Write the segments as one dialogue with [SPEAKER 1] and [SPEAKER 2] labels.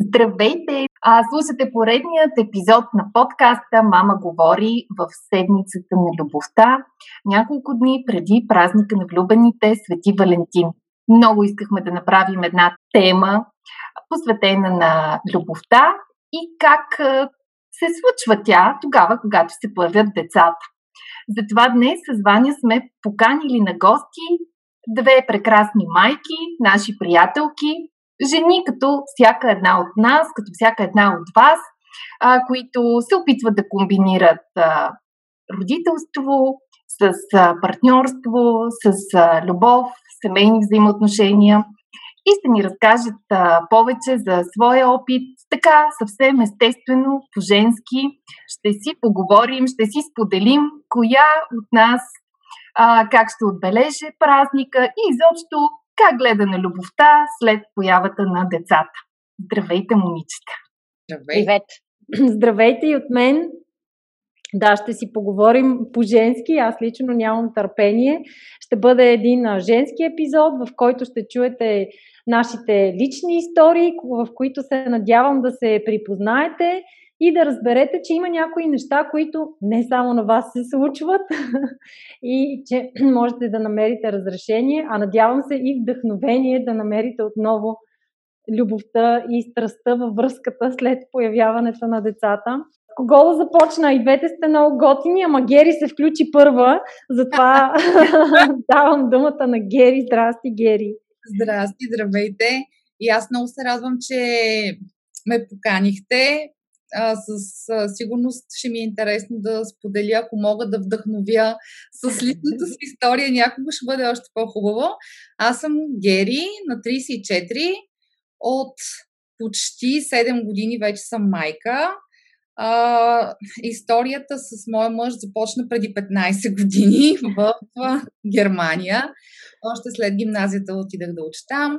[SPEAKER 1] Здравейте! А, слушате поредният епизод на подкаста Мама говори в седмицата на любовта, няколко дни преди празника на влюбените Свети Валентин. Много искахме да направим една тема, посветена на любовта и как се случва тя тогава, когато се появят децата. Затова днес с Ваня сме поканили на гости две прекрасни майки, наши приятелки, жени като всяка една от нас, като всяка една от вас, а, които се опитват да комбинират а, родителство с а, партньорство, с а, любов, семейни взаимоотношения и ще ни разкажат а, повече за своя опит, така съвсем естествено, по-женски. Ще си поговорим, ще си споделим коя от нас а, как ще отбележе празника и изобщо как гледа на любовта след появата на децата. Здравейте, момичета!
[SPEAKER 2] Здравейте!
[SPEAKER 3] Здравейте и от мен! Да, ще си поговорим по-женски. Аз лично нямам търпение. Ще бъде един женски епизод, в който ще чуете нашите лични истории, в които се надявам да се припознаете и да разберете, че има някои неща, които не само на вас се случват и че можете да намерите разрешение, а надявам се и вдъхновение да намерите отново любовта и страстта във връзката след появяването на децата. Кого да започна? И двете сте много готини, ама Гери се включи първа, затова давам думата на Гери. Здрасти, Гери!
[SPEAKER 2] Здрасти, здравейте! И аз много се радвам, че ме поканихте а, с а, сигурност ще ми е интересно да споделя, ако мога да вдъхновя с личната си история, някога ще бъде още по-хубаво. Аз съм Гери, на 34, от почти 7 години вече съм майка. А, историята с моя мъж започна преди 15 години в Германия. Още след гимназията отидах да уча там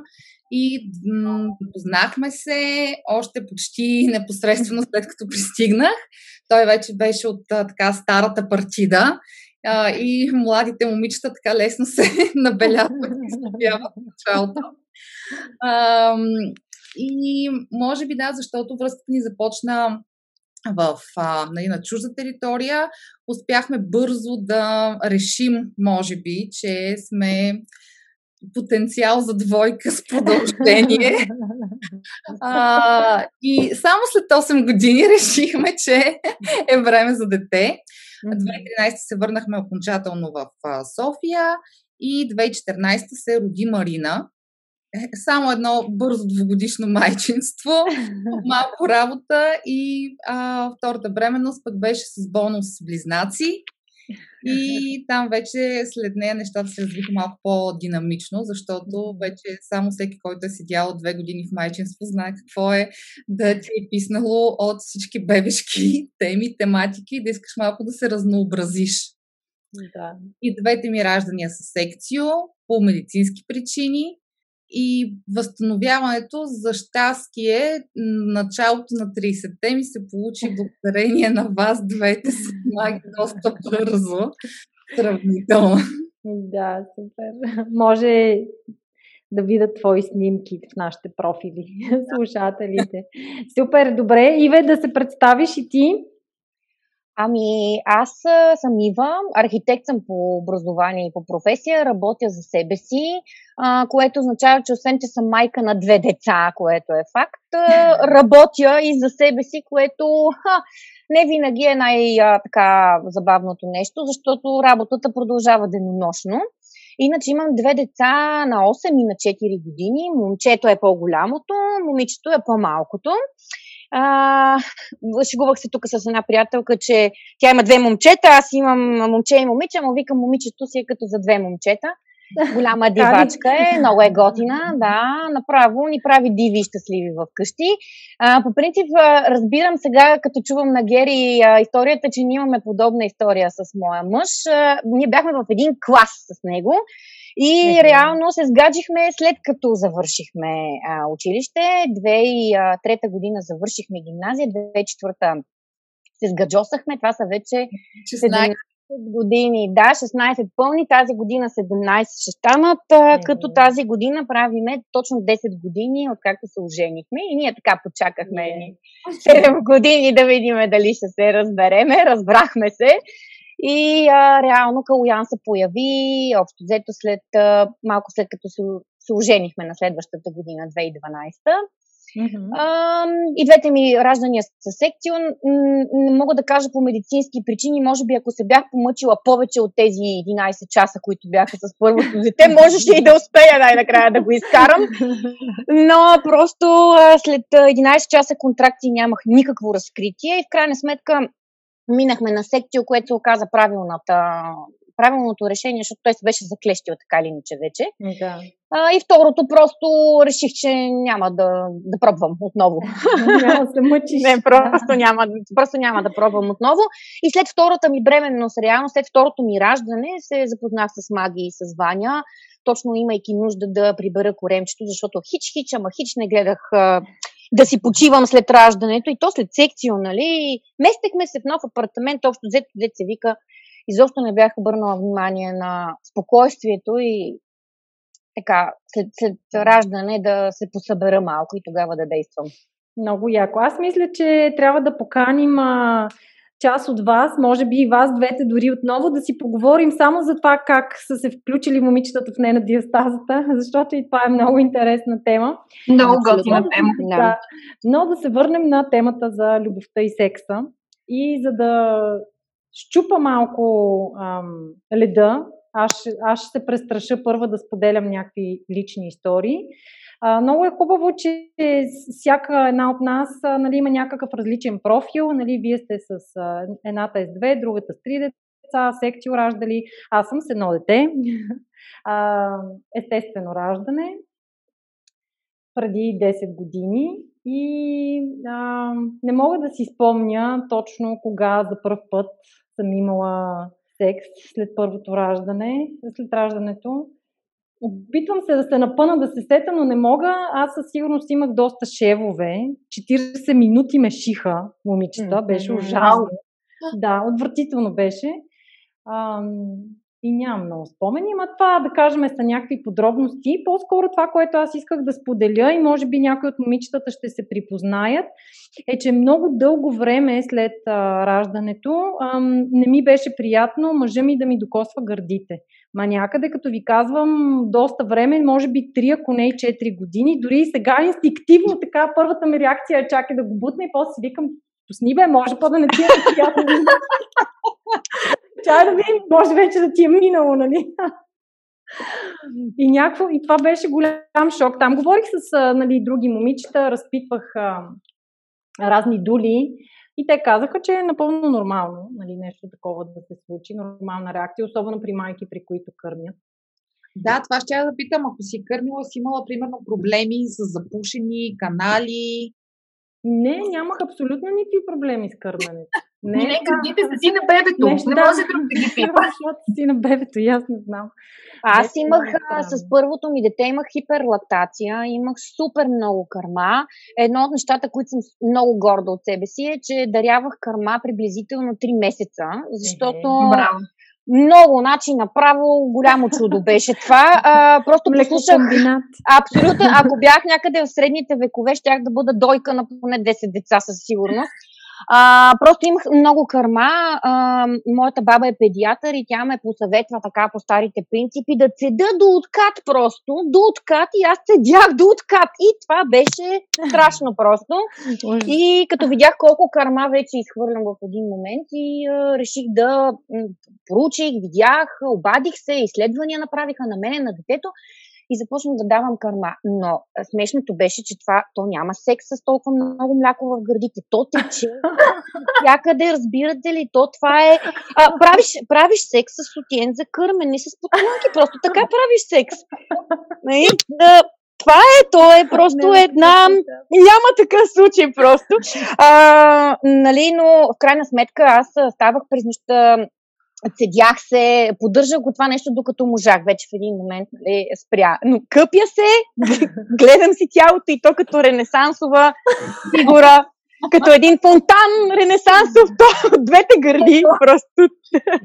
[SPEAKER 2] и познахме се още почти непосредствено след като пристигнах. Той вече беше от а, така старата партида а, и младите момичета така лесно се набелязват и стъпяват в началото. А, и може би да, защото връзката ни започна в, а, нали, на чужда територия, успяхме бързо да решим, може би, че сме потенциал за двойка с продължение. а, и само след 8 години решихме, че е време за дете. 2013 се върнахме окончателно в София и 2014 се роди Марина. Е, само едно бързо двогодишно майчинство, малко работа и а, втората бременност пък беше с бонус близнаци. И там вече след нея нещата се развиха малко по-динамично, защото вече само всеки, който е седял две години в майчинство, знае какво е да ти е писнало от всички бебешки теми, тематики, да искаш малко да се разнообразиш.
[SPEAKER 3] Да.
[SPEAKER 2] И двете ми раждания са секцио по медицински причини и възстановяването за щастие началото на 30-те ми се получи благодарение на вас двете с маги доста бързо. Сравнително.
[SPEAKER 3] Да, супер. Може да видят твои снимки в нашите профили, слушателите. Супер, добре. Иве, да се представиш и ти.
[SPEAKER 4] Ами, аз съм Ива, архитект съм по образование и по професия, работя за себе си, а, което означава, че освен, че съм майка на две деца, което е факт, работя и за себе си, което ха, не винаги е най-така забавното нещо, защото работата продължава денонощно. Иначе имам две деца на 8 и на 4 години. Момчето е по-голямото, момичето е по-малкото. А, шегувах се тук с една приятелка, че тя има две момчета, аз имам момче и момиче, но викам момичето си е като за две момчета. Голяма дивачка е, много е готина, да, направо ни прави диви щастливи в къщи. А, по принцип, разбирам сега, като чувам на Гери а, историята, че ние имаме подобна история с моя мъж. А, ние бяхме в един клас с него и mm-hmm. реално се сгаджихме след като завършихме а, училище. 2003 година завършихме гимназия, 2004 се сгаджосахме. Това са вече 16 години. Да, 16 пълни. Тази година 17 ще станат, mm-hmm. като тази година правиме точно 10 години, откакто се оженихме. И ние така почакахме mm-hmm. 7 години да видим дали ще се разбереме. Разбрахме се. И а, реално Калуян се появи общо взето след, а, малко след като се, се оженихме на следващата година, 2012. Mm-hmm. А, и двете ми раждания са секцио. Не мога да кажа по медицински причини. Може би ако се бях помъчила повече от тези 11 часа, които бяха с първото дете, можеше и да успея най-накрая да го изкарам. Но просто след 11 часа контракции нямах никакво разкритие и в крайна сметка минахме на секцио, което се оказа правилната, правилното решение, защото той се беше заклещил така или иначе вече.
[SPEAKER 3] Да.
[SPEAKER 4] А, и второто, просто реших, че няма да, да пробвам отново.
[SPEAKER 3] Няма да се мъчиш.
[SPEAKER 4] Не, просто няма, просто няма да пробвам отново. И след втората ми бременност, реално след второто ми раждане, се запознах с Маги и с Ваня, точно имайки нужда да прибера коремчето, защото хич-хич, ама хич не гледах да си почивам след раждането и то след секцио, нали? Местехме се в нов апартамент, общо взето, дете се вика, изобщо не бях обърнала внимание на спокойствието и така, след, след раждане да се посъбера малко и тогава да действам.
[SPEAKER 3] Много яко. Аз мисля, че трябва да поканим а, част от вас, може би и вас двете дори отново, да си поговорим само за това как са се включили момичетата в нея на диастазата, защото и това е много интересна тема.
[SPEAKER 1] Много готина тема.
[SPEAKER 3] Да. Но да се върнем на темата за любовта и секса. И за да щупа малко ам, леда, аз, аз ще се престраша първа да споделям някакви лични истории. А, много е хубаво, че всяка една от нас а, нали, има някакъв различен профил. Нали, вие сте с а, едната е с две, другата с три деца, секцио раждали. Аз съм с едно дете. А, естествено раждане. Преди 10 години. И а, не мога да си спомня точно кога за първ път съм имала секс след първото раждане, след раждането. Опитвам се да се напъна, да се сета, но не мога. Аз със сигурност имах доста шевове. 40 минути ме шиха момичета. Беше ужасно. Да, отвратително беше. Ам, и нямам много спомени, но това да кажем са някакви подробности. По-скоро това, което аз исках да споделя и може би някои от момичетата ще се припознаят, е, че много дълго време след а, раждането ам, не ми беше приятно мъжа ми да ми докосва гърдите. Ма някъде, като ви казвам, доста време, може би 3, ако не и 4 години, дори и сега инстинктивно така първата ми реакция е чакай да го бутна и после си викам, пусни бе, може по да не ти е приятно. Чай да видим, може вече да ти е минало, нали? И, някакво, и това беше голям шок. Там говорих с нали, други момичета, разпитвах а, разни дули и те казаха, че е напълно нормално нали, нещо такова да се случи, нормална реакция, особено при майки, при които кърмят.
[SPEAKER 2] Да, това ще я да питам. Ако си кърмила, си имала примерно проблеми с запушени канали,
[SPEAKER 3] не, нямах абсолютно никакви проблеми с кърменето.
[SPEAKER 1] Не, не гърдите са си на бебето. Не, не да. може друг да ги пипа.
[SPEAKER 3] Защото си на бебето, и аз не знам.
[SPEAKER 4] Аз имах, а, с първото ми дете имах хиперлактация, имах супер много кърма. Едно от нещата, които съм много горда от себе си е, че дарявах кърма приблизително 3 месеца, защото
[SPEAKER 1] Браво
[SPEAKER 4] много, значи направо голямо чудо беше това. А, просто послушах. Абсолютно. Ако бях някъде в средните векове, щях да бъда дойка на поне 10 деца със сигурност. А, просто имах много кърма. А, моята баба е педиатър и тя ме посъветва така по старите принципи да цеда до откат просто. До откат и аз цедях до откат. И това беше страшно просто. И като видях колко кърма вече изхвърлям в един момент и а, реших да проучих, видях, обадих се, изследвания направиха на мене, на детето. И започнах да давам кърма. Но смешното беше, че това, то няма секс с толкова много мляко в гърдите. То тече всякъде, разбирате ли? То това е... А, правиш, правиш секс с сутиен за кърмене, с потланки. Просто така правиш секс. Нали? Да, това е, то е просто една... Няма такъв случай просто. А, нали, но в крайна сметка аз ставах през нощта седях се, поддържах го това нещо, докато можах. Вече в един момент нали, спря. Но къпя се, гледам си тялото и то като ренесансова фигура, като един фонтан ренесансов, то двете гърди просто.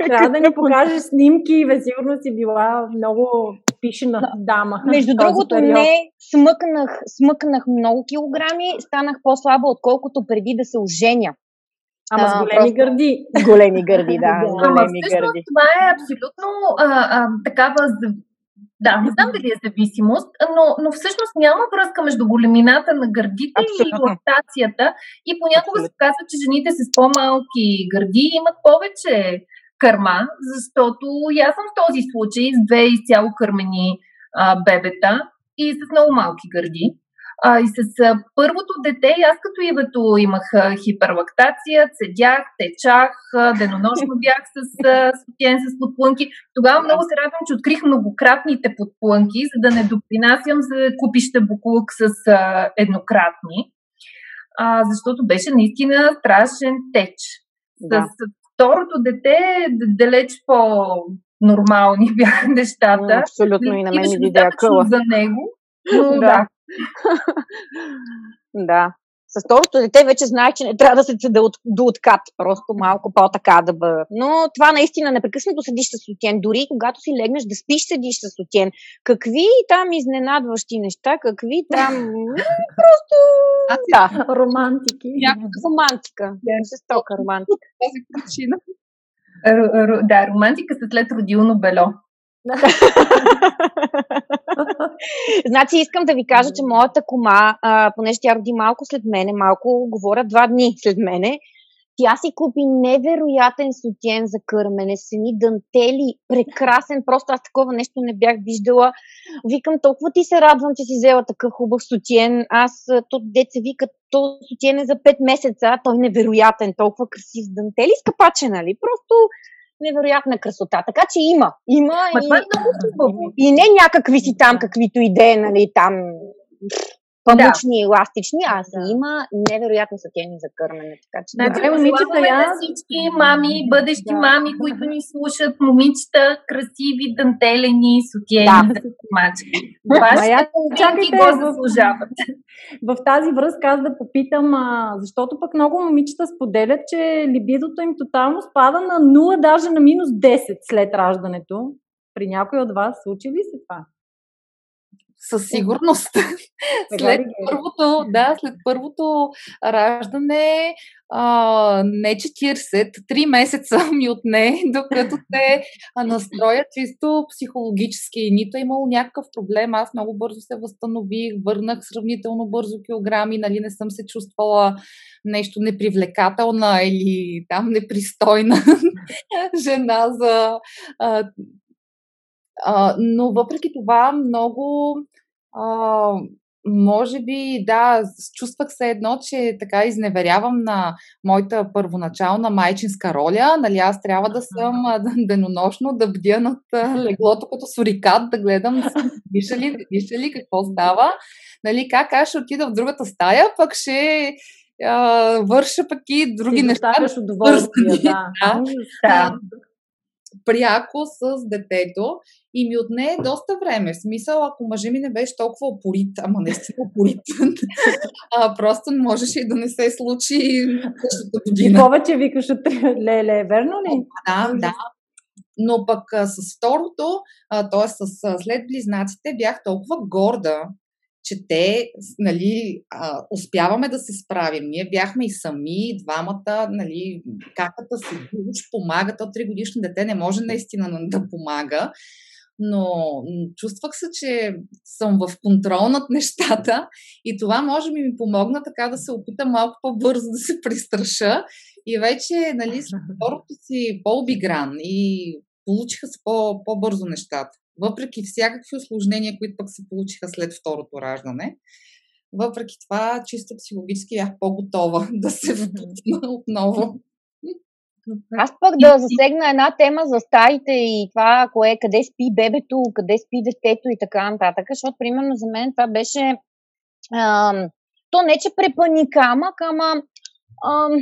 [SPEAKER 3] Трябва да ни покажеш снимки, бе, сигурно си била много пишена дама.
[SPEAKER 4] Между другото, не, смъкнах, смъкнах много килограми, станах по-слаба, отколкото преди да се оженя.
[SPEAKER 3] Ама с големи просто... гърди.
[SPEAKER 4] Големи гърди, да.
[SPEAKER 1] да. Ама всъщност това е абсолютно а, а, такава да, не знам дали е зависимост, но, но всъщност няма връзка между големината на гърдите Абсолютно. и лактацията. И понякога Абсолютно. се казва, че жените с по-малки гърди имат повече кърма, защото и аз съм в този случай с две изцяло кърмени а, бебета и с много малки гърди. А, и с а, първото дете, аз като Ивето имах а, хиперлактация, седях, течах, а, денонощно бях с сутиен с подплънки. Тогава много се радвам, че открих многократните подплънки, за да не допринасям за купища буклук с а, еднократни. А, защото беше наистина страшен теч. Да. С, второто дете далеч по нормални бяха нещата.
[SPEAKER 4] Абсолютно и на мен ми къла.
[SPEAKER 1] За него. Но, да. да.
[SPEAKER 4] да. С второто дете вече знаех, че не трябва да се седа от, до откат, просто малко по-така да бъдат. Но това наистина непрекъснато седиш с сутен. Дори когато си легнеш да спиш, седиш с сутен. Какви там изненадващи неща, какви там... просто...
[SPEAKER 3] А, да. Романтики.
[SPEAKER 4] Романтика. Жестока романтика.
[SPEAKER 2] Тази причина.
[SPEAKER 1] Да, романтика след родилно бело.
[SPEAKER 4] значи искам да ви кажа, че моята кома, а, понеже тя роди малко след мене, малко говоря два дни след мене, тя си купи невероятен сутиен за кърмене, с едни дантели, прекрасен, просто аз такова нещо не бях виждала. Викам, толкова ти се радвам, че си взела такъв хубав сутиен. Аз, то деца вика, то сутиен е за 5 месеца, той невероятен, толкова красив с дантели, скъпаче, нали? Просто невероятна красота. Така че има. Има
[SPEAKER 1] Ма и, това е много хубаво.
[SPEAKER 4] И не някакви си там, каквито идеи, нали, там памучни, да. еластични, а си да. има невероятно сатени за кърмене. Така че
[SPEAKER 1] да. Добре, момичета, я... всички мами, бъдещи да. мами, които ни слушат, момичета, красиви, дантелени, сутиени да. за мачки. Вашите го заслужават.
[SPEAKER 3] В тази връзка аз да попитам, а, защото пък много момичета споделят, че либидото им тотално спада на 0, даже на минус 10 след раждането. При някой от вас случи ли се това?
[SPEAKER 2] Със сигурност. след първото, да, след първото раждане, а, не 40, 3 месеца ми отне, докато те настроят чисто психологически. Нито е имало някакъв проблем. Аз много бързо се възстанових, върнах сравнително бързо килограми, нали не съм се чувствала нещо непривлекателна или там непристойна жена за а, а, но въпреки това много а, може би, да, чувствах се едно, че така изневерявам на моята първоначална майчинска роля. Нали, аз трябва да съм денонощно, да бдя над леглото като сурикат, да гледам диша ли, диша ли, какво става. Нали, как аз ще отида в другата стая, пък ще а, върша пък и други Ти неща.
[SPEAKER 3] удоволствие, да. да. да
[SPEAKER 2] пряко с детето и ми отне доста време. В смисъл, ако мъжа ми не беше толкова опорит, ама наистина опорит, а, просто не можеше и да не се случи същата година.
[SPEAKER 3] Повече викаш от леле, верно ли?
[SPEAKER 2] Да, да. Но пък а, с второто, т.е. след близнаците, бях толкова горда, че те, нали, а, успяваме да се справим. Ние бяхме и сами, двамата, нали, каката си уж помага, то 3 годишно дете не може наистина да помага, но чувствах се, че съм в контрол над нещата и това може би ми помогна така да се опитам малко по-бързо да се пристраша и вече, нали, с второто си по-обигран и получиха се по- по-бързо нещата. Въпреки всякакви осложнения, които пък се получиха след второто раждане, въпреки това, чисто психологически бях по-готова да се впусна отново.
[SPEAKER 4] Аз пък да засегна една тема за стаите и това, кое, къде спи бебето, къде спи детето и така нататък, защото примерно за мен това беше ам, то не че препаникама, ама ам,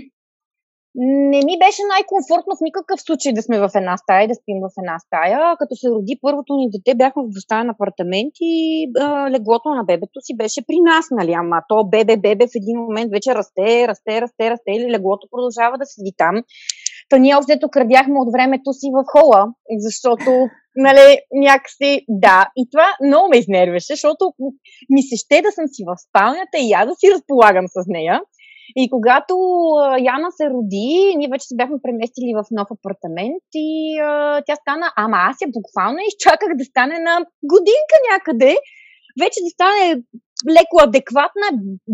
[SPEAKER 4] не ми беше най-комфортно в никакъв случай да сме в една стая и да спим в една стая. Като се роди първото ни дете, бяхме в двустаен апартамент и а, леглото на бебето си беше при нас, нали? Ама то бебе, бебе в един момент вече расте, расте, расте, расте или леглото продължава да седи там. Та ние общо крадяхме от времето си в хола, защото нали, някакси, да. И това много ме изнервеше, защото ми се ще да съм си в спалнята и я да си разполагам с нея. И когато Яна се роди, ние вече се бяхме преместили в нов апартамент и а, тя стана, ама аз я буквално изчаках да стане на годинка някъде, вече да стане леко адекватна,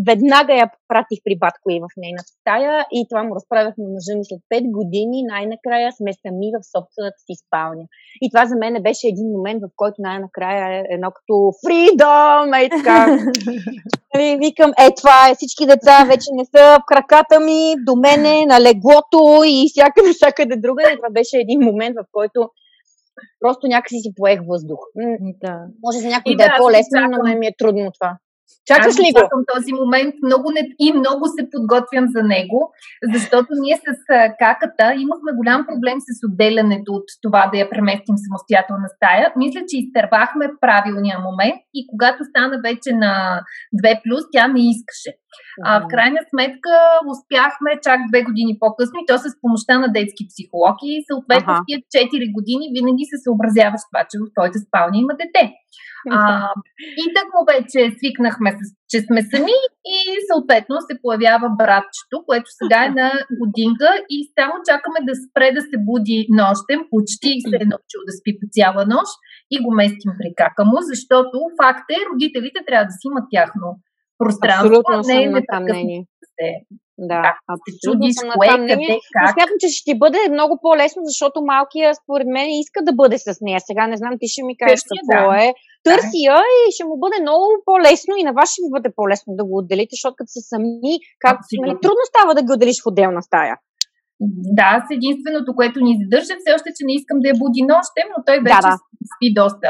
[SPEAKER 4] веднага я пратих при батко и в нейната стая и това му разправях на мъжа ми след 5 години. Най-накрая сме сами в собствената си спалня. И това за мен беше един момент, в който най-накрая е едно като freedom, е така. И викам, е това е, всички деца вече не са в краката ми, до мене, на леглото и всякъде, всякъде друга. И това беше един момент, в който просто някакси си поех въздух. Да. Може за някой да, да е по-лесно, но мен ми е трудно това.
[SPEAKER 1] Чакаш ли го? Към този момент много не, и много се подготвям за него, защото ние с каката имахме голям проблем с отделянето от това да я преместим самостоятелна стая. Мисля, че изтървахме правилния момент и когато стана вече на 2+, тя не искаше. А, в крайна сметка успяхме чак две години по-късно и то с помощта на детски психологи и съответно ага. в тия 4 години винаги се съобразяваш това, че в твоята спалня има дете. А, и так му вече свикнахме, с, че сме сами и съответно се появява братчето, което сега е на годинка и само чакаме да спре да се буди нощем, почти се е научил да спи по цяла нощ и го местим при кака му, защото факт е, родителите трябва да си имат тяхно пространство,
[SPEAKER 4] Абсолютно не е непрекъснато да, да абсолютно съм на това мнение. Но смятам, че ще ти бъде много по-лесно, защото малкия, според мен, иска да бъде с нея. Сега не знам, ти ще ми кажеш Търси, какво да. е. Търси я и ще му бъде много по-лесно и на вас ще ви бъде по-лесно да го отделите, защото като са сами, как, нали, трудно става да ги отделиш в отделна стая.
[SPEAKER 1] Да, с единственото, което ни задържа, все още, че не искам да я буди нощем, но той вече да, да. спи доста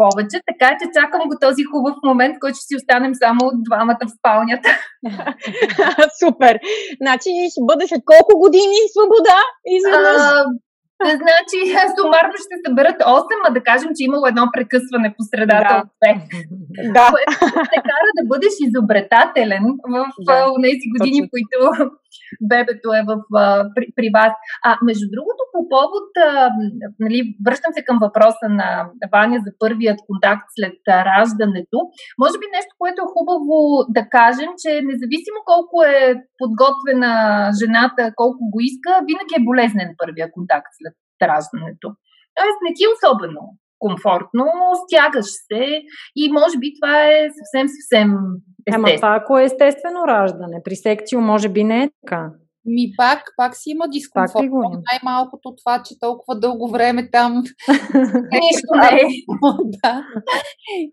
[SPEAKER 1] повече, така че чакам го този хубав момент, който ще си останем само от двамата в спалнята.
[SPEAKER 4] Супер! Значи ще бъде след колко години свобода изведнъж?
[SPEAKER 1] Да, значи, сумарно ще съберат 8, а да кажем, че имало едно прекъсване по средата да. от 2. Да. Което те кара да бъдеш изобретателен в да. тези години, в които бебето е в, а, при, при вас. А между другото, по повод, а, нали, връщам се към въпроса на Ваня за първият контакт след раждането. Може би нещо, което е хубаво да кажем, че независимо колко е подготвена жената, колко го иска, винаги е болезнен първия контакт след раждането. Тоест не ти е особено комфортно, стягаш се и може би това е съвсем, съвсем
[SPEAKER 3] естествено. Ама това ако е естествено раждане, при секцио може би не е така.
[SPEAKER 2] Ми пак, пак си има дискомфорт. Най-малкото това, че толкова дълго време там
[SPEAKER 1] нищо не е.
[SPEAKER 2] да.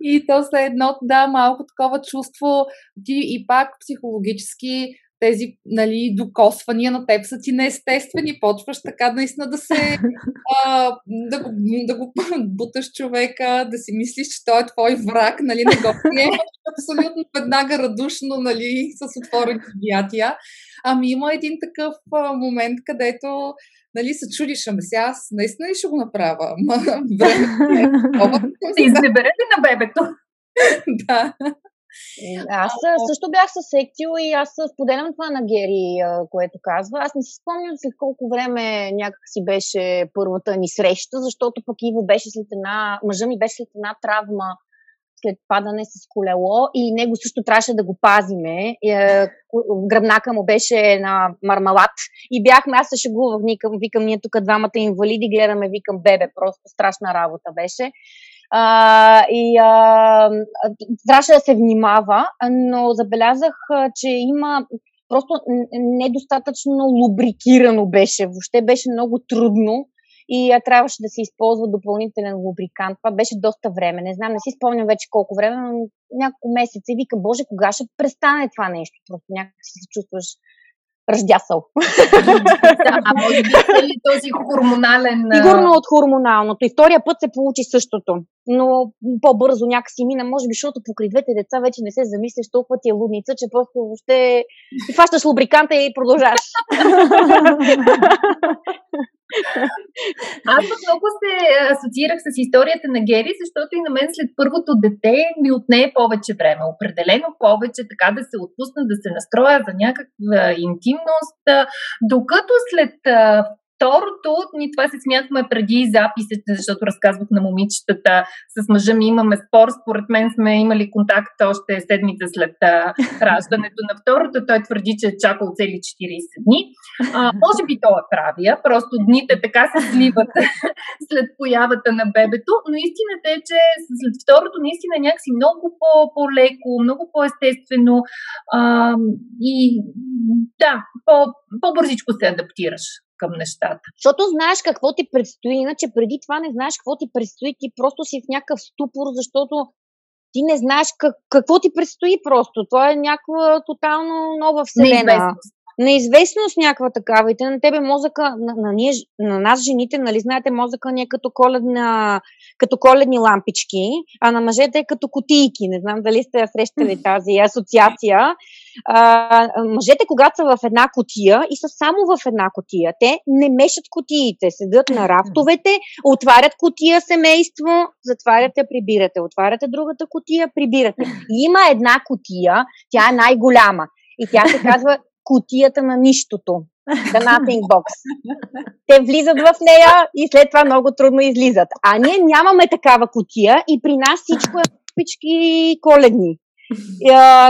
[SPEAKER 2] И то след едно, да, малко такова чувство ти и пак психологически тези нали, докосвания на теб са ти неестествени. Почваш така наистина да се а, да, го, да го буташ човека, да си мислиш, че той е твой враг, нали, не го приемаш абсолютно веднага радушно, нали, с отворени обятия. Ами има един такъв а, момент, където нали, се чудиш, ами сега аз наистина ли ще го направя? време
[SPEAKER 1] е. Изнеберете на бебето.
[SPEAKER 2] да.
[SPEAKER 4] Аз също бях със секцио и аз споделям това на Гери, което казва. Аз не си спомням след колко време някак си беше първата ни среща, защото пък Иво беше след една, мъжа ми беше след една травма след падане с колело и него също трябваше да го пазиме. Е, гръбнака му беше на мармалат и бяхме, аз се шегувах, викам, викам ние тук двамата инвалиди, гледаме, викам бебе, просто страшна работа беше. А, и а, трябваше да се внимава, но забелязах, че има просто недостатъчно лубрикирано беше. Въобще беше много трудно и а, трябваше да се използва допълнителен лубрикант. Това беше доста време. Не знам, не си спомням вече колко време, но няколко месеца и вика, Боже, кога ще престане това нещо? Просто някакси се чувстваш раздясал.
[SPEAKER 1] да, а може би е този хормонален...
[SPEAKER 4] Сигурно от хормоналното. И втория път се получи същото. Но по-бързо някакси мина, може би, защото покрай двете деца вече не се замисляш толкова ти е лудница, че просто въобще ти фащаш лубриканта и продължаваш.
[SPEAKER 1] Аз много се асоциирах с историята на Гери, защото и на мен след първото дете ми отне повече време. Определено повече, така да се отпусна, да се настроя за някаква интимност. Докато след Второто, ние това се смятахме преди записите, защото разказвах на момичетата, с мъжа ми имаме спор. Според мен сме имали контакт още седмица след а, раждането на второто. Той твърди, че е чакал цели 40 дни. А, може би то е правия, просто дните така се сливат след появата на бебето, но истината е, че след второто наистина някакси много по-леко, много по-естествено а, и да, по, по-бързичко се адаптираш към нещата.
[SPEAKER 4] Защото знаеш какво ти предстои, иначе преди това не знаеш какво ти предстои, ти просто си в някакъв ступор, защото ти не знаеш как, какво ти предстои просто. Това е някаква тотално нова вселена. Неизвестност неизвестност някаква такава и те на тебе мозъка, на, на, ние, на нас жените, нали знаете, мозъка ни е като, коледна, като коледни лампички, а на мъжете е като кутийки. Не знам дали сте срещали тази асоциация. Мъжете, когато са в една котия и са само в една котия, те не мешат котиите, седат на рафтовете, отварят котия семейство, затваряте, прибирате, отваряте другата котия, прибирате. И има една котия, тя е най-голяма. И тя се казва кутията на нищото. The nothing box. Те влизат в нея и след това много трудно излизат. А ние нямаме такава кутия и при нас всичко е пички коледни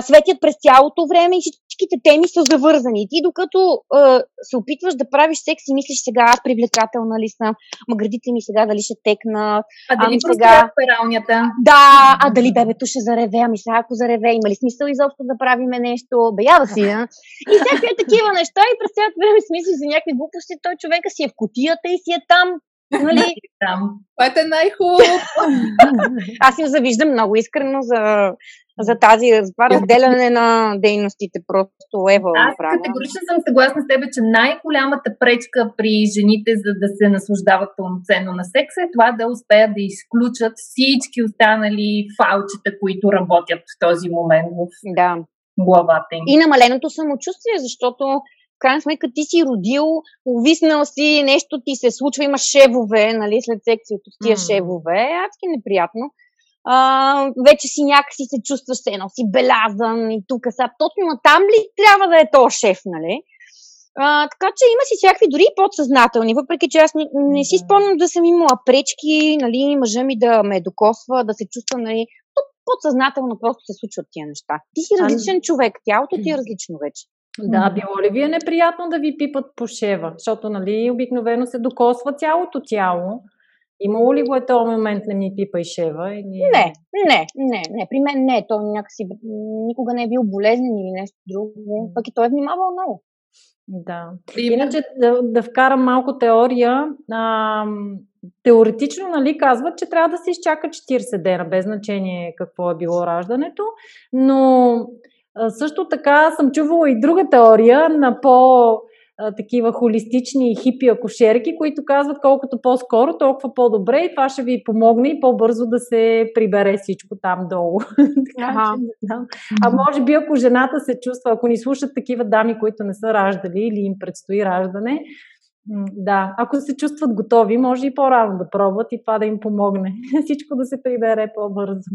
[SPEAKER 4] светят през цялото време и всичките теми са завързани. Ти докато а, се опитваш да правиш секс и мислиш сега аз привлекателна ли съм, ма градите ми сега дали ще текна.
[SPEAKER 1] А дали ами сега... пералнята?
[SPEAKER 4] Да, а дали бебето ще зареве, ами сега ако зареве, има ли смисъл изобщо да правиме нещо, бея да си, а? И всякакви такива неща и през цялото време смислиш за някакви глупости, той човека си е в котията и си е там Нали?
[SPEAKER 1] Там.
[SPEAKER 2] Това е най-хубаво.
[SPEAKER 4] Аз им завиждам много искрено за, за тази за това разделяне на дейностите. Просто ева.
[SPEAKER 1] Аз направо. категорично съм съгласна с теб, че най-голямата пречка при жените, за да се наслаждават пълноценно на секса, е това да успеят да изключат всички останали фалчета, които работят в този момент в
[SPEAKER 4] да.
[SPEAKER 1] главата им.
[SPEAKER 4] И намаленото самочувствие, защото в крайна сметка ти си родил, увиснал си, нещо ти се случва, има шевове, нали, след секцията с тия mm. шевове, адски неприятно. А, вече си някакси се чувстваш едно си белязан и тук са. Точно на там ли трябва да е то шеф, нали? А, така че има си всякакви дори подсъзнателни, въпреки че аз не, не си спомням да съм имала пречки, нали, мъжа ми да ме докосва, да се чувствам, нали, подсъзнателно просто се случват тия неща. Ти си различен човек, тялото ти е различно вече.
[SPEAKER 3] Да, било ли ви е неприятно да ви пипат по шева? Защото, нали, обикновено се докосва цялото тяло. Имало ли го е този момент, не ми пипа и шева? Или...
[SPEAKER 4] Не, не, не, не. При мен не. То някакси никога не е бил болезнен или нещо друго. Пък и той е внимавал много.
[SPEAKER 3] Да. Иначе да, да вкарам малко теория. А, теоретично, нали, казват, че трябва да се изчака 40 дена, без значение какво е било раждането, но също така съм чувала и друга теория на по- такива холистични хипи акушерки, които казват колкото по-скоро, толкова по-добре и това ще ви помогне и по-бързо да се прибере всичко там долу. да. А може би ако жената се чувства, ако ни слушат такива дами, които не са раждали или им предстои раждане, да, ако се чувстват готови, може и по-рано да пробват и това да им помогне. Всичко да се прибере по-бързо.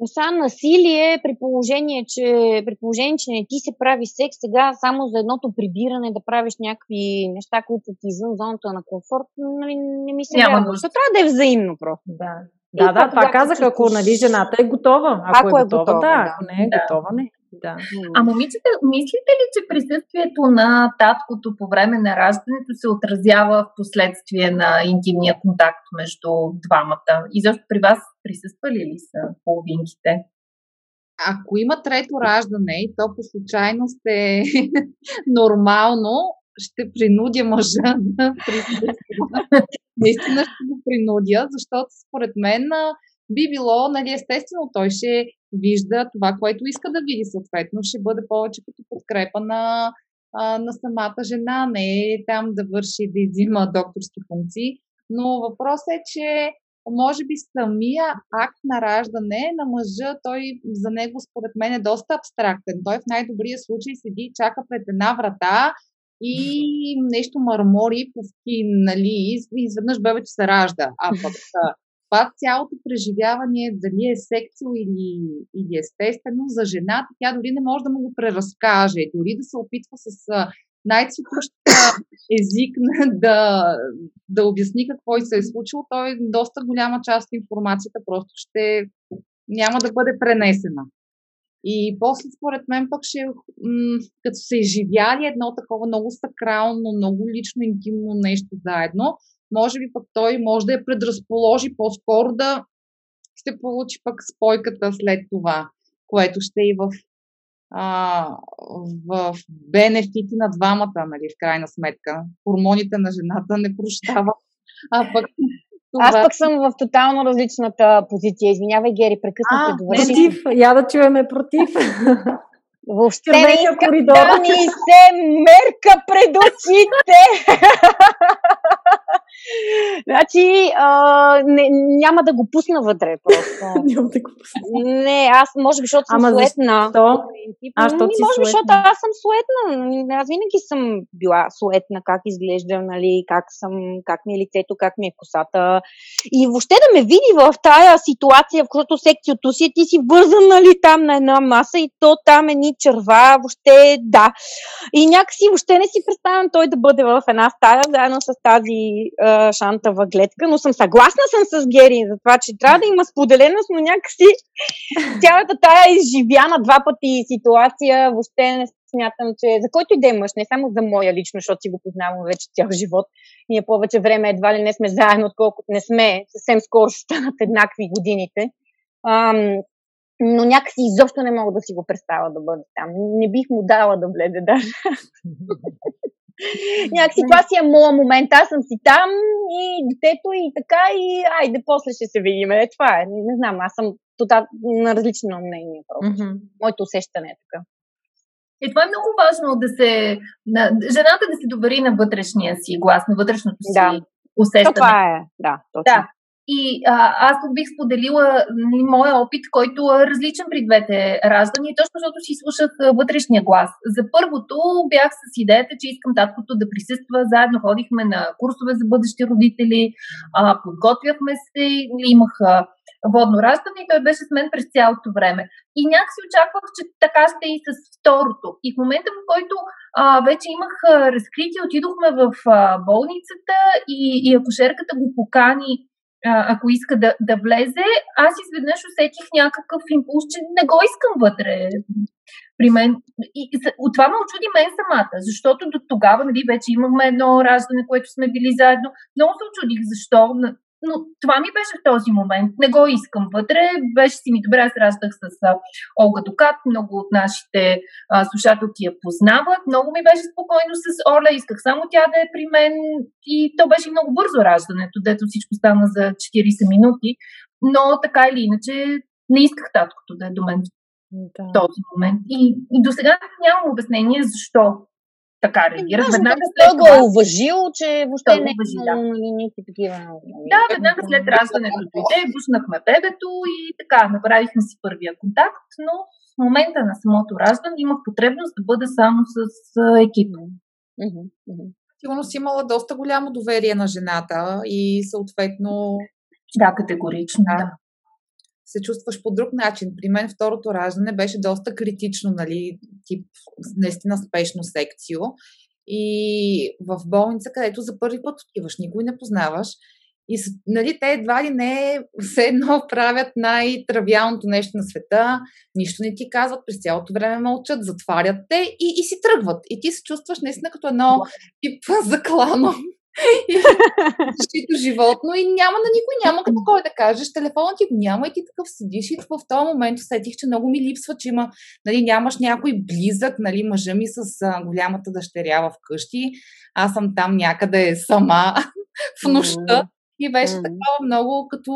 [SPEAKER 4] Оса насилие, при положение, че, при положение, че не ти се прави секс, сега само за едното прибиране да правиш някакви неща, които ти извън зоната на комфорт, нали, не ми се Няма нужда. Трябва да е взаимно просто.
[SPEAKER 3] Да. Да, да, това казах, ако нали, жената е готова. Ако, ако е, е готова, готова, да. Ако не е да. готова, не. Да.
[SPEAKER 1] А момичета, мислите ли, че присъствието на таткото по време на раждането се отразява в последствие на интимния контакт между двамата? И защо при вас присъствали ли са половинките?
[SPEAKER 2] Ако има трето раждане и то по случайност е нормално, ще принудя мъжа да присъства. Наистина ще го принудя, защото според мен би било, нали, естествено, той ще вижда това, което иска да види, съответно, ще бъде повече като подкрепа на, на самата жена, не там да върши, да изима докторски функции. Но въпросът е, че може би самия акт на раждане на мъжа, той за него според мен е доста абстрактен. Той в най-добрия случай седи и чака пред една врата и нещо мърмори, повки, нали, изведнъж бебето се ражда. А пък това цялото преживяване, дали е секцио или, или естествено, за жената тя дори не може да му го преразкаже, дори да се опитва с най-цветущия език да, да обясни какво и се е случило, той доста голяма част от информацията просто ще няма да бъде пренесена. И после, според мен, пък ще, м- като се изживяли едно такова много сакрално, много лично, интимно нещо заедно, може би пък той може да я предразположи по-скоро да ще получи пък спойката след това, което ще и в, а, в бенефити на двамата, нали, в крайна сметка. Хормоните на жената не прощават. А пък
[SPEAKER 4] това... Аз пък съм в тотално различната позиция. Извинявай, Гери, прекъснах
[SPEAKER 3] те. Против. Я да чуваме против.
[SPEAKER 4] Въобще не искам да ми се мерка пред очите. значи, а, не, няма да го пусна вътре просто.
[SPEAKER 3] няма да го пусна.
[SPEAKER 4] Не, аз може би, защото съм Ама суетна.
[SPEAKER 3] Защо?
[SPEAKER 4] А, що си може би, защото аз съм суетна. Аз винаги съм била суетна, как изглеждам, нали, как съм, как ми е лицето, как ми е косата. И въобще да ме види в тая ситуация, в която секцията си, ти си вързан, нали, там на една маса и то там е ни черва, въобще да. И някакси въобще не си представям той да бъде в една стая, заедно с тази а, шантава гледка, но съм съгласна съм с Гери за това, че трябва да има споделеност, но някакси цялата тая изживяна два пъти ситуация въобще не смятам, че за който и да е мъж, не само за моя лично, защото си го познавам вече цял живот. Ние повече време едва ли не сме заедно, отколкото не сме. Съвсем скоро ще станат еднакви годините. Ам, но някакси изобщо не мога да си го представя да бъде там. Не бих му дала да влезе даже. Някакси това си е моят момент. Аз съм си там и детето и така и айде, после ще се видим. Е, това е. Не знам, аз съм тотал, на различно мнение просто. Mm-hmm. Моето усещане е така.
[SPEAKER 1] И това е много важно да се. На, жената да се довери на вътрешния си глас, на вътрешното си
[SPEAKER 4] да.
[SPEAKER 1] усещане.
[SPEAKER 4] Това е, да, точно.
[SPEAKER 1] Да. И а, аз тук бих споделила нали, моя опит, който е различен при двете раждания, точно защото си слушах вътрешния глас. За първото бях с идеята, че искам таткото да присъства. Заедно ходихме на курсове за бъдещи родители, а, подготвяхме се, имах водно раждане и той беше с мен през цялото време. И някакси очаквах, че така ще и с второто. И в момента, в който а, вече имах разкритие, отидохме в а, болницата и, и акушерката го покани ако иска да, да влезе, аз изведнъж усетих някакъв импулс, че не го искам вътре при мен. И, от това ме очуди мен самата, защото до тогава нали, вече имахме едно раждане, което сме били заедно. Много се очудих защо но това ми беше в този момент. Не го искам вътре. Беше си ми добре. Аз раздах с а, Олга Докат. Много от нашите а, слушателки я познават. Много ми беше спокойно с Оля. Исках само тя да е при мен. И то беше много бързо раждането, дето всичко стана за 40 минути. Но така или иначе не исках таткото да е до мен да. в този момент. И, и до сега нямам обяснение защо така реагира.
[SPEAKER 4] Е, веднага след той го е уважил, че въобще не е да. никакви такива.
[SPEAKER 1] Нали, да, веднага след раждането дойде, бушнахме бебето и така, направихме си първия контакт, но в момента на самото раждане имах потребност да бъда само с екип.
[SPEAKER 2] Сигурно си имала доста голямо доверие на жената и съответно.
[SPEAKER 1] Да, категорично, да.
[SPEAKER 2] Се чувстваш по друг начин. При мен второто раждане беше доста критично, нали, тип наистина спешно секцио. И в болница, където за първи път отиваш, никой не познаваш. И нали, те едва ли не все едно правят най-травиалното нещо на света, нищо не ти казват, през цялото време мълчат, затварят те и, и си тръгват. И ти се чувстваш наистина като едно тип заклано защито животно и няма на никой, няма като кой да кажеш, телефонът ти го няма и ти такъв седиш. И в този момент усетих, че много ми липсва, че има, нали, нямаш някой близък, нали, мъжа ми с а, голямата дъщеря в къщи, аз съм там някъде сама в нощта. И беше такова много като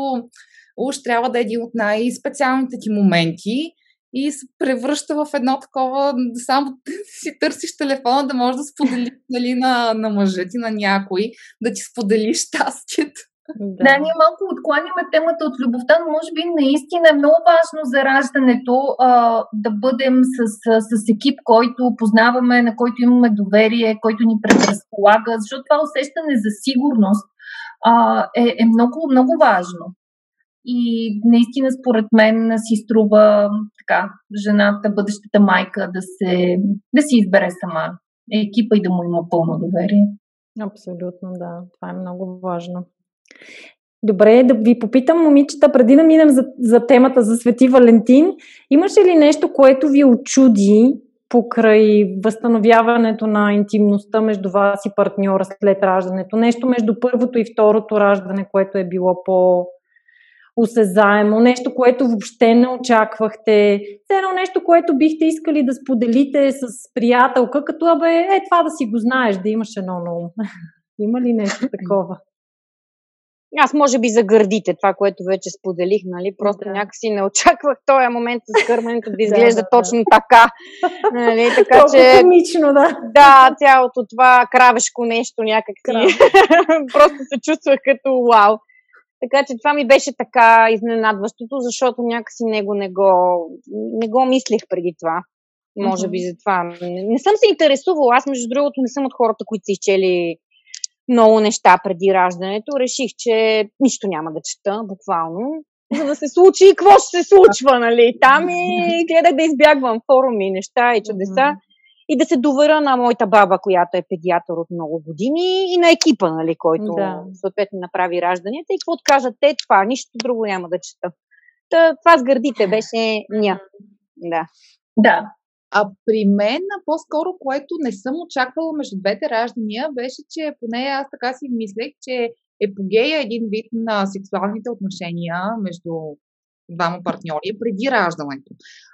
[SPEAKER 2] уж трябва да е един от най-специалните ти моменти и се превръща в едно такова, само си търсиш телефона да можеш да споделиш нали, на, на мъжа ти, на някой, да ти сподели щастието.
[SPEAKER 1] Да. да, ние малко откланяме темата от любовта, но може би наистина е много важно за раждането а, да бъдем с, с, с екип, който познаваме, на който имаме доверие, който ни предразполага, защото това усещане за сигурност а, е, е много, много важно. И наистина, според мен, си струва така, жената, бъдещата майка да, се, да си избере сама екипа и да му има пълно доверие.
[SPEAKER 3] Абсолютно, да. Това е много важно. Добре, да ви попитам, момичета, преди да минем за, за темата за Свети Валентин, имаше ли нещо, което ви очуди покрай възстановяването на интимността между вас и партньора след раждането? Нещо между първото и второто раждане, което е било по, осезаемо, нещо, което въобще не очаквахте, едно нещо, което бихте искали да споделите с приятелка, като абе, е това да си го знаеш, да имаш едно на ум. Има ли нещо такова?
[SPEAKER 4] Аз може би за гърдите, това, което вече споделих, нали? Просто да. някакси не очаквах този момент с кърменето да изглежда да, да, точно да. така. Нали? Така
[SPEAKER 3] Толкова че... комично, да.
[SPEAKER 4] Да, цялото това кравешко нещо някакси. Просто се чувствах като вау. Така че това ми беше така изненадващото, защото някакси него не го, не го мислех преди това. Може би за това. Не, не съм се интересувала. Аз, между другото, не съм от хората, които са изчели много неща преди раждането. Реших, че нищо няма да чета, буквално. За да се случи, какво ще се случва, нали? Там и гледах да избягвам форуми, неща и чудеса. И да се доверя на моята баба, която е педиатър от много години и на екипа, нали, който да. съответно направи ражданията и какво откажат те, това, нищо друго няма да чета. Та, това с гърдите беше ня. Да.
[SPEAKER 1] Да.
[SPEAKER 2] А при мен, по-скоро, което не съм очаквала между двете раждания, беше, че поне аз така си мислех, че епогея е един вид на сексуалните отношения между двама партньори преди раждането.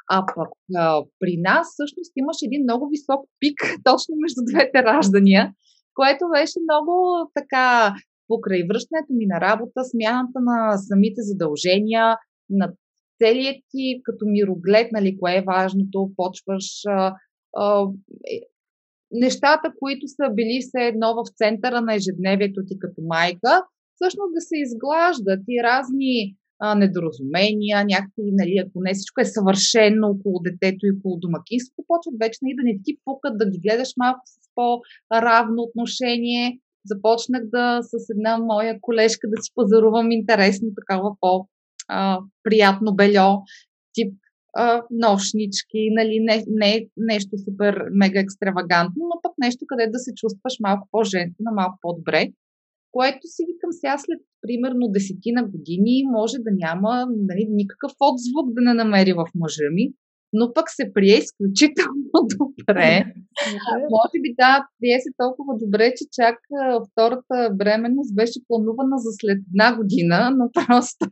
[SPEAKER 2] А пък а, при нас всъщност имаше един много висок пик точно между двете раждания, което беше много така покрай връщането ми на работа, смяната на самите задължения, на целият ти като мироглед, нали, кое е важното, почваш а, а, е, нещата, които са били все едно в центъра на ежедневието ти като майка, всъщност да се изглаждат и разни а, недоразумения, някакви, нали, ако не всичко е съвършено около детето и около домакинството, почват вече нали, да не ти пукат, да ги гледаш малко с по-равно отношение. Започнах да с една моя колежка да си пазарувам интересно, такава по-приятно бельо, тип нощнички, нали, не, не нещо супер мега екстравагантно, но пък нещо, къде да се чувстваш малко по-женствено, малко по-добре което си викам сега след примерно десетина години може да няма нали, никакъв отзвук да не намери в мъжа ми, но пък се прие изключително добре. може би да, прие се толкова добре, че чак втората бременност беше планувана за след една година, но просто...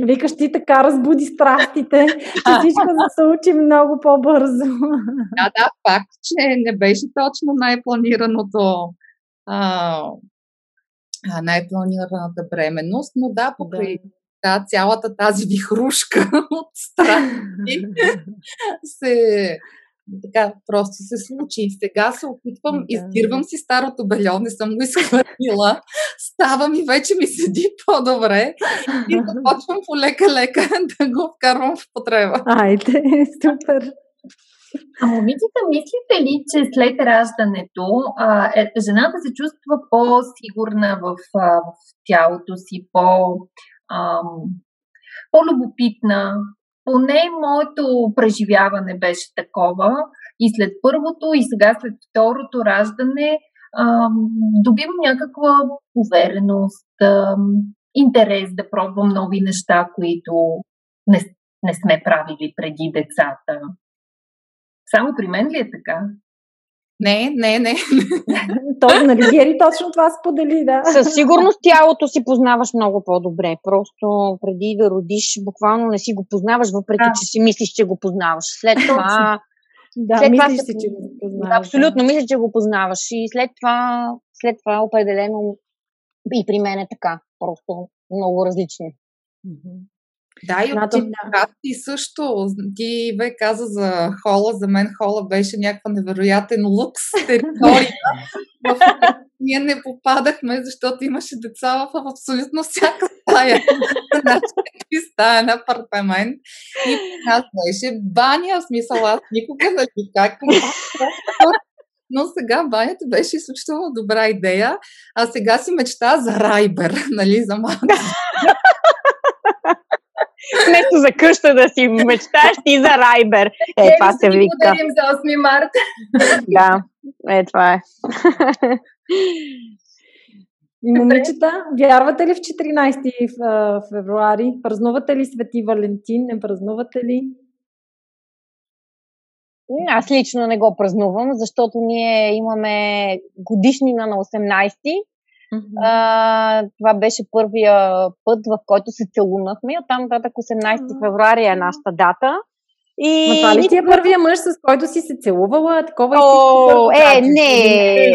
[SPEAKER 3] Викаш ти така разбуди страстите, че всичко да се учи много по-бързо.
[SPEAKER 2] Да, да, факт, че не беше точно най-планираното а, най-планираната бременност, но да, покрай да. Да, цялата тази вихрушка от страхи се така просто се случи. И сега се опитвам, да. издирвам си старото бельо, не съм го изхвърлила, ставам и вече ми седи по-добре и започвам полека-лека да го вкарвам в потреба.
[SPEAKER 3] Айде, супер!
[SPEAKER 1] А момичета, мислите ли, че след раждането а, е, жената се чувства по-сигурна в, а, в тялото си, по, ам, по-любопитна? Поне моето преживяване беше такова. И след първото, и сега след второто раждане ам, добивам някаква увереност, ам, интерес да пробвам нови неща, които не, не сме правили преди децата. Само при мен ли е така?
[SPEAKER 2] Не, не, не.
[SPEAKER 3] То, нали, Гери точно това сподели, да.
[SPEAKER 4] Със сигурност тялото си познаваш много по-добре. Просто преди да родиш, буквално не си го познаваш, въпреки
[SPEAKER 1] А.
[SPEAKER 4] че си мислиш, че го познаваш. След това
[SPEAKER 3] Да,
[SPEAKER 4] След това
[SPEAKER 3] мислиш
[SPEAKER 4] се-
[SPEAKER 3] си, че го познаваш.
[SPEAKER 4] Да, абсолютно, мисля, че го познаваш. И след това, след това определено и при мен е така. Просто много различно.
[SPEAKER 2] Да, и от
[SPEAKER 3] да.
[SPEAKER 2] ти също. Ти бе каза за хола. За мен хола беше някаква невероятен лукс територия, в ние не попадахме, защото имаше деца в абсолютно всяка стая. Значи, три стаен апартамент. И нас беше баня. В смисъл, аз никога не как но сега банята беше изключително добра идея, а сега си мечта за райбер, нали, за малко.
[SPEAKER 4] Вместо за къща да си мечташ ти за Райбер. Е, това се
[SPEAKER 1] ви
[SPEAKER 4] вика.
[SPEAKER 1] благодарим за 8 марта.
[SPEAKER 4] Да, е, това е.
[SPEAKER 3] И Момичета, вярвате ли в 14 ф- февруари? Празнувате ли Свети Валентин? Не празнувате ли?
[SPEAKER 4] Аз лично не го празнувам, защото ние имаме годишнина на 18-ти. А, това беше първия път, в който се целунахме. и Оттам нататък 18 февруари е нашата дата. И...
[SPEAKER 3] Ма това ли ти е първия мъж, с който си се целувала? Такова
[SPEAKER 4] О, е,
[SPEAKER 3] първо
[SPEAKER 4] не?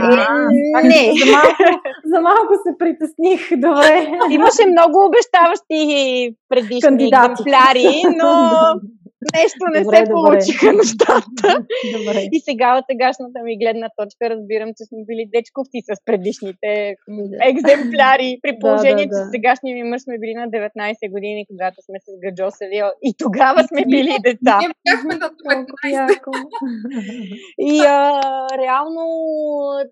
[SPEAKER 3] А,
[SPEAKER 4] не.
[SPEAKER 3] За малко, за малко се притесних. Добре.
[SPEAKER 4] Имаше много обещаващи предишни
[SPEAKER 3] Кандидати.
[SPEAKER 4] екземпляри, но нещо не
[SPEAKER 3] Добре,
[SPEAKER 4] се
[SPEAKER 3] добре.
[SPEAKER 4] получиха нещата.
[SPEAKER 3] Добре.
[SPEAKER 4] И сега от сегашната ми гледна точка разбирам, че сме били дечковци с предишните екземпляри, при
[SPEAKER 3] Да,
[SPEAKER 4] положение,
[SPEAKER 3] да,
[SPEAKER 4] че
[SPEAKER 3] да.
[SPEAKER 4] с сегашния ми мъж сме били на 19 години, когато сме се сгъджосали и тогава сме били деца.
[SPEAKER 2] Ние бяхме на
[SPEAKER 3] Колко
[SPEAKER 2] 19.
[SPEAKER 3] яко.
[SPEAKER 4] И а, реално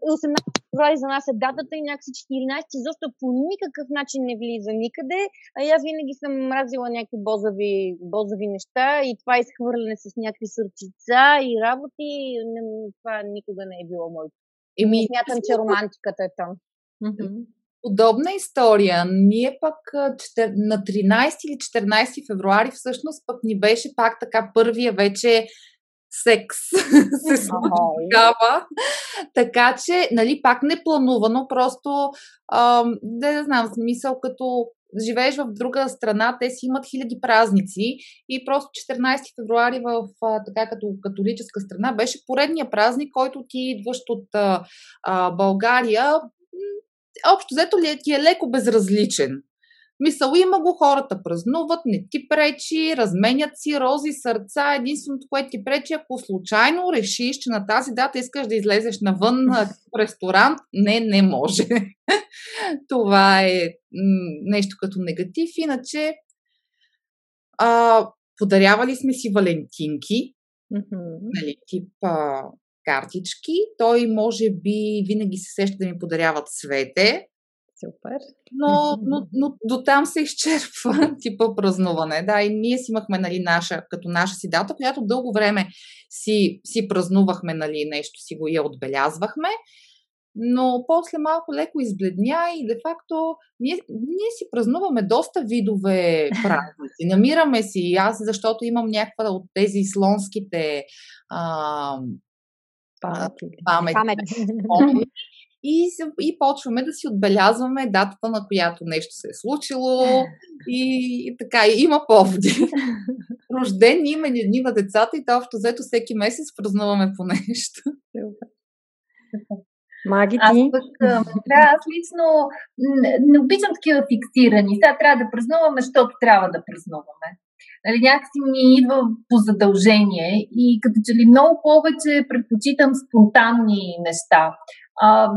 [SPEAKER 4] 18 февруари за нас е датата и някакси 14 изобщо по никакъв начин не влиза никъде. А аз винаги съм мразила някакви бозави, бозави неща и това изхвърляне с някакви сърчица и работи, не, това никога не е било моето.
[SPEAKER 2] Еми,
[SPEAKER 4] Смятам, че романтиката е там.
[SPEAKER 2] Подобна история. Ние пък на 13 или 14 февруари всъщност пък ни беше пак така първия вече секс се тогава. Така че, нали, пак не планувано, просто, ам, да не знам, смисъл като живееш в друга страна, те си имат хиляди празници и просто 14 февруари в така като католическа страна беше поредния празник, който ти идваш от а, България, общо взето ли ти е леко безразличен. Мисъл, има го, хората празнуват, не ти пречи, разменят си рози, сърца. Единственото, което ти пречи, ако случайно решиш, че на тази дата искаш да излезеш навън на ресторант, не, не може. Това е нещо като негатив. Иначе, а, подарявали сме си валентинки, нали, тип а, картички. Той може би винаги се сеща да ми подарява цвете,
[SPEAKER 3] Супер.
[SPEAKER 2] но, но, но до там се изчерпва типа празнуване. Да, и ние си имахме нали, наша, като наша си дата, която дълго време си, си празнувахме нали, нещо, си го я отбелязвахме. Но после малко леко избледня и де-факто ние, ние си празнуваме доста видове празници. Намираме си, аз защото имам някаква от тези слонските а,
[SPEAKER 3] Памет ли?
[SPEAKER 2] И, и почваме да си отбелязваме датата, на която нещо се е случило. И, и така, и има поводи. Рождени именини на децата и то общо взето всеки месец празнуваме по нещо.
[SPEAKER 3] Маги
[SPEAKER 1] Аз пък, да, аз лично не, не обичам такива фиксирани. Сега трябва да празнуваме, защото трябва да празнуваме. Нали, някакси ми идва по задължение и като че ли много повече предпочитам спонтанни неща. А,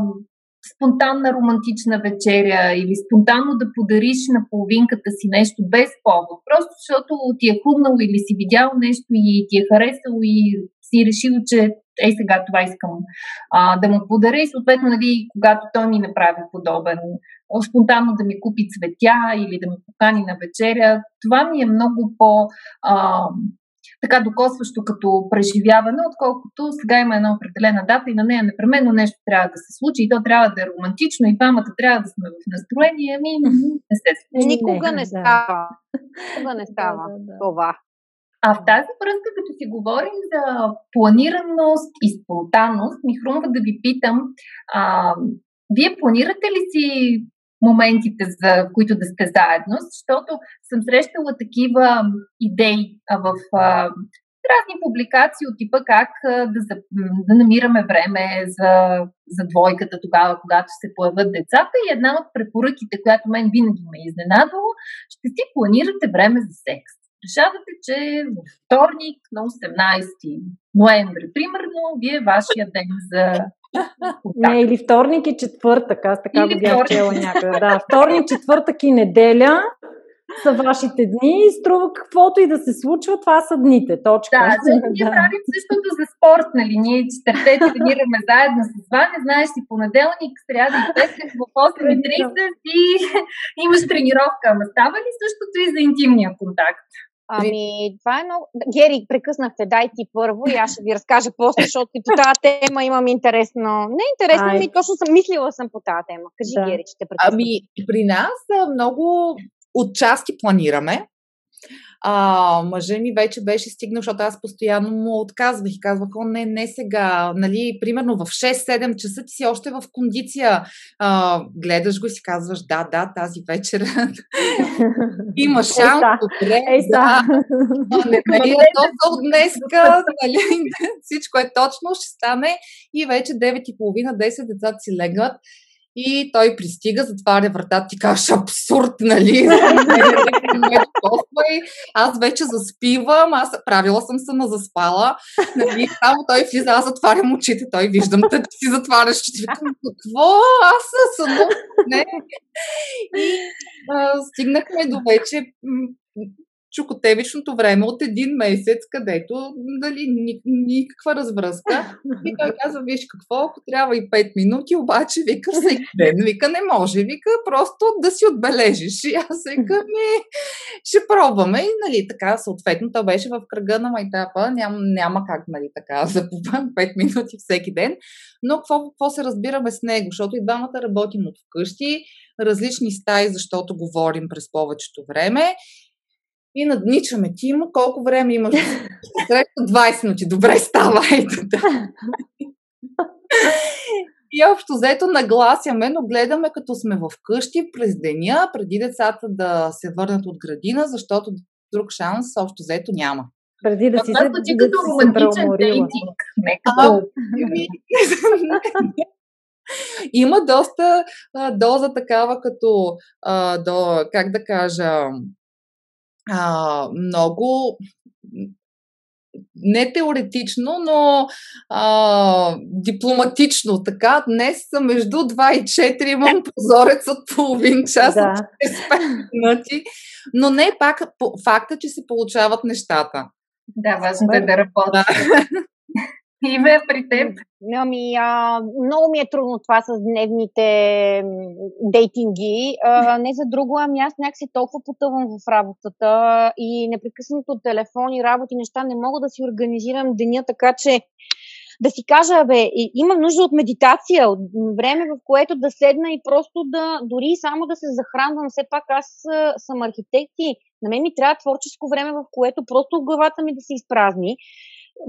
[SPEAKER 1] спонтанна романтична вечеря или спонтанно да подариш на половинката си нещо без повод. Просто защото ти е хрумнало или си видял нещо и ти е харесало и си решил, че ей сега това искам а, да му подаря и съответно, нали, когато той ми направи подобен, спонтанно да ми купи цветя или да ме покани на вечеря, това ми е много по а, така докосващо като преживяване, отколкото сега има една определена дата и на нея непременно нещо трябва да се случи и то трябва да е романтично и двамата трябва да сме в настроение. Ами, не се случи.
[SPEAKER 4] Никога
[SPEAKER 3] Не,
[SPEAKER 4] става. Никога не става
[SPEAKER 3] Да, да, да.
[SPEAKER 4] това.
[SPEAKER 1] А в тази връзка, като си говорим за планираност и спонтанност, ми хрумва да ви питам, а, вие планирате ли си моментите, за които да сте заедно, защото съм срещала такива идеи в разни публикации от типа как да, за, да намираме време за, за двойката тогава, когато се появят децата. И една от препоръките, която мен винаги ме е изненадвала, ще си планирате време за секс. Решавате, че в вторник на 18 ноември, примерно, ви е вашия ден за
[SPEAKER 3] не, или вторник и четвъртък, аз така или го бях чела някъде. Да, вторник, четвъртък и неделя са вашите дни и струва каквото и да се случва, това са дните. Точка.
[SPEAKER 1] Да, защото ние да. правим същото за спорт, нали? Ние четирте тренираме заедно с това, не знаеш си понеделник, сряда и петък в 8.30 и имаш тренировка. Ама става ли същото и за интимния контакт?
[SPEAKER 4] Ами, това е много... Гери, прекъснахте, дай ти първо и аз ще ви разкажа после, защото и по тази тема имам интересно... Не интересно, Ай. ми точно съм мислила съм по тази тема. Кажи, да. Гери, че те прекъснах.
[SPEAKER 2] Ами, при нас много отчасти планираме. А, мъжа ми вече беше стигнал, защото аз постоянно му отказвах и казвах, о, не, не сега, нали, примерно в 6-7 часа ти си още в кондиция, а, гледаш го и си казваш, да, да, тази вечер има шанс, добре,
[SPEAKER 3] Ей, да,
[SPEAKER 2] не, нали, е толкова днеска, нали, всичко е точно, ще стане и вече 9.30-10 децата си легат и той пристига, затваря вратата, ти кажеш абсурд, нали? аз вече заспивам, аз правила съм се на заспала, нали? Само той влиза, аз затварям очите, той виждам, те си затваряш очите. Викам, какво? Аз съм не. И а, стигнахме до вече чукотевичното време от един месец, където дали, ни, никаква развръзка. И той казва, виж какво, ако трябва и 5 минути, обаче вика всеки ден. Вика, не може, вика просто да си отбележиш. И аз вика, ми, ще пробваме. И нали, така, съответно, то беше в кръга на майтапа. Ням, няма как, нали, така, за 5 минути всеки ден. Но какво, какво се разбираме с него? Защото и двамата работим от вкъщи, различни стаи, защото говорим през повечето време и надничаме. Ти има колко време имаш? Среща 20 минути. Добре, става. Ето да. И общо взето нагласяме, но гледаме като сме в къщи през деня, преди децата да се върнат от градина, защото друг шанс общо взето няма.
[SPEAKER 3] Преди да си
[SPEAKER 1] се ти като романтичен дейтинг. Не като...
[SPEAKER 2] Има доста а, доза такава като, а, до, как да кажа, а, много не теоретично, но а, дипломатично. Така, днес са между 2 и 4, имам прозорец от половин час, да. 5 минути. Но не пак факта, че се получават нещата.
[SPEAKER 1] Да, важно е да работя. Име при теб?
[SPEAKER 4] Ами, а, много ми е трудно това с дневните дейтинги. А, не за друго, ами аз някакси толкова потъвам в работата и непрекъснато телефони, работи, неща, не мога да си организирам деня така, че да си кажа, бе, имам нужда от медитация, от време, в което да седна и просто да, дори само да се захранвам. Все пак аз съм архитект и на мен ми трябва творческо време, в което просто главата ми да се изпразни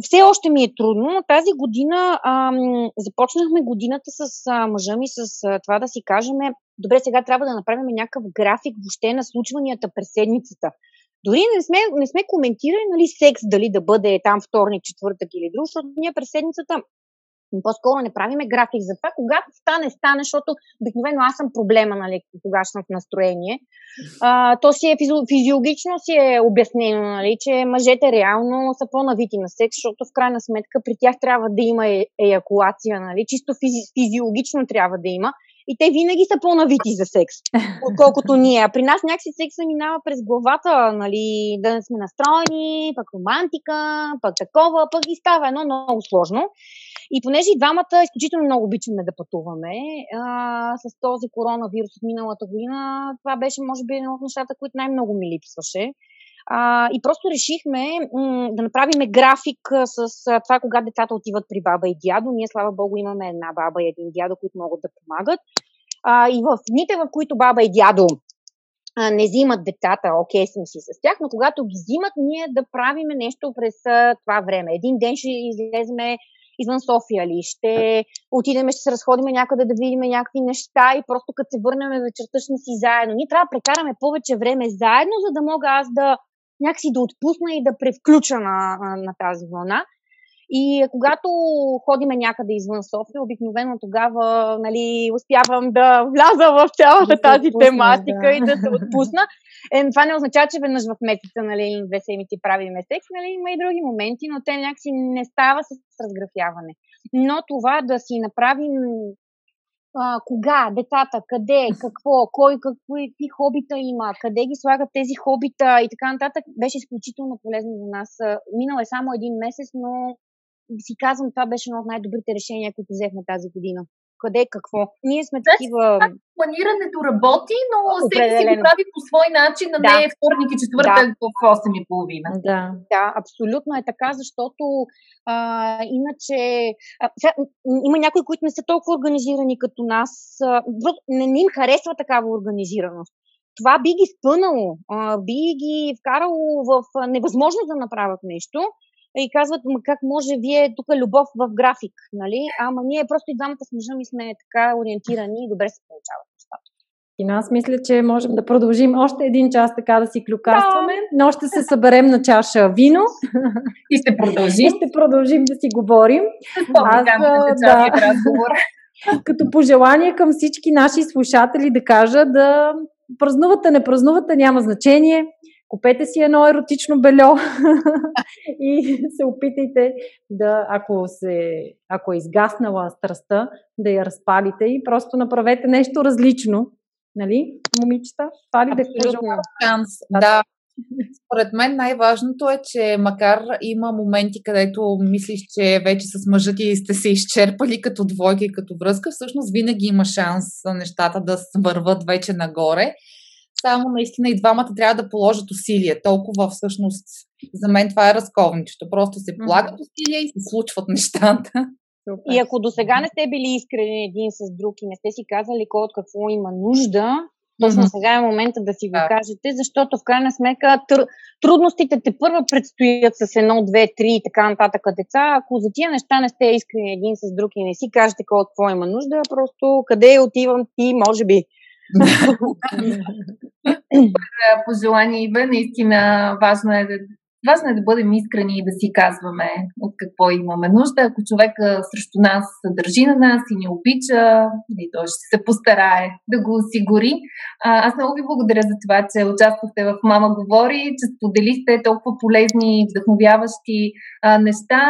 [SPEAKER 4] все още ми е трудно, но тази година ам, започнахме годината с а, мъжа ми с а, това да си кажем, добре, сега трябва да направим някакъв график въобще на случванията през седмицата. Дори не сме, не сме коментирали нали, секс, дали да бъде там вторник, четвъртък или друг, защото ние през седмицата по-скоро не правиме график за това. Когато стане, стане, защото обикновено аз съм проблема, нали, кога съм в настроение. А, то си е физи- физиологично си е обяснено, нали, че мъжете реално са по-навити на секс, защото в крайна сметка при тях трябва да има е- еякулация, нали, чисто физи- физиологично трябва да има. И те винаги са по-навити за секс, отколкото ние. А при нас някакси секса минава през главата, нали, да не сме настроени, пък романтика, пък такова, пък и става едно много сложно. И понеже и двамата изключително много обичаме да пътуваме, а, с този коронавирус от миналата година, това беше, може би, едно от нещата, които най-много ми липсваше. А, и просто решихме м- да направим график с а, това, кога децата отиват при баба и дядо. Ние, слава богу, имаме една баба и един дядо, които могат да помагат. А, и в дните, в които баба и дядо а, не взимат децата, окей съм си с тях, но когато ги взимат, ние да правиме нещо през това време. Един ден ще излеземе извън София ли, ще отидем, ще се разходиме някъде да видим някакви неща и просто като се върнем вечерта ще си заедно. Ние трябва да прекараме повече време заедно, за да мога аз да някакси да отпусна и да превключа на, на, тази вълна. И когато ходиме някъде извън София, обикновено тогава нали, успявам да вляза в цялата да тази отпусна, тематика да. и да се отпусна. Е, това не означава, че веднъж в месеца, нали, две седмици правиме секс, нали, има и други моменти, но те някакси не става с разграфяване. Но това да си направим а, кога, децата, къде, какво, кой, какви хобита има, къде ги слагат тези хобита? И така нататък, беше изключително полезно за нас. Минал е само един месец, но си казвам, това беше едно от най-добрите решения, които взехме тази година. Къде, какво? Ние сме такива...
[SPEAKER 1] Планирането работи, но всеки си го прави по свой начин, а да. не е вторник и четвъртък да. в 8.30.
[SPEAKER 4] Да. да, абсолютно е така, защото а, иначе а, сега, има някои, които не са толкова организирани като нас. А, не, не им харесва такава организираност това би ги спънало, би ги вкарало в невъзможност да направят нещо и казват, ма как може вие тук любов в график, нали? Ама ние просто и двамата с мъжа ми сме така ориентирани и добре се получават нещата.
[SPEAKER 3] И аз мисля, че можем да продължим още един час така да си клюкастваме, да. но ще се съберем на чаша вино.
[SPEAKER 1] И ще продължим.
[SPEAKER 3] И ще продължим да си говорим.
[SPEAKER 1] Аз, да,
[SPEAKER 3] като пожелание към всички наши слушатели да кажа да празнувате, не празнувате, няма значение. Купете си едно еротично бельо и се опитайте да, ако, се, ако е изгаснала страстта, да я разпалите и просто направете нещо различно. Нали, момичета? Това ли да
[SPEAKER 2] е шанс? Да. Според мен най-важното е, че макар има моменти, където мислиш, че вече с мъжа ти сте се изчерпали като двойка и като връзка, всъщност винаги има шанс нещата да върват вече нагоре само наистина и двамата трябва да положат усилия. Толкова всъщност за мен това е разковничето. Просто се полагат усилия и се случват нещата.
[SPEAKER 4] И ако до сега не сте били искрени един с друг и не сте си казали кой от какво има нужда, точно сега е момента да си го да. кажете, защото в крайна сметка тр- трудностите те първо предстоят с едно, две, три и така нататък деца. Ако за тия неща не сте искрени един с друг и не си кажете кой от какво има нужда, просто къде отивам ти, може би
[SPEAKER 1] пожелание, Ива. Наистина важно е да Важно е да бъдем искрени и да си казваме от какво имаме нужда. Ако човек срещу нас държи на нас и ни обича, и той ще се постарае да го осигури. Аз много ви благодаря за това, че участвахте в Мама говори, че споделихте толкова полезни и вдъхновяващи неща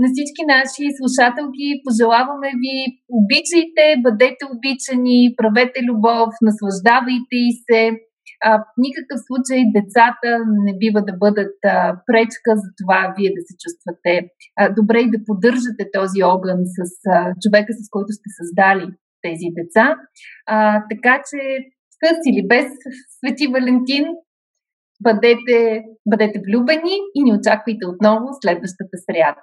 [SPEAKER 1] на всички наши слушателки пожелаваме ви обичайте, бъдете обичани, правете любов, наслаждавайте и се. А, в никакъв случай децата не бива да бъдат а, пречка за това вие да се чувствате а, добре и да поддържате този огън с а, човека, с който сте създали тези деца. А, така че с или без Свети Валентин, бъдете, бъдете влюбени и ни очаквайте отново следващата сряда.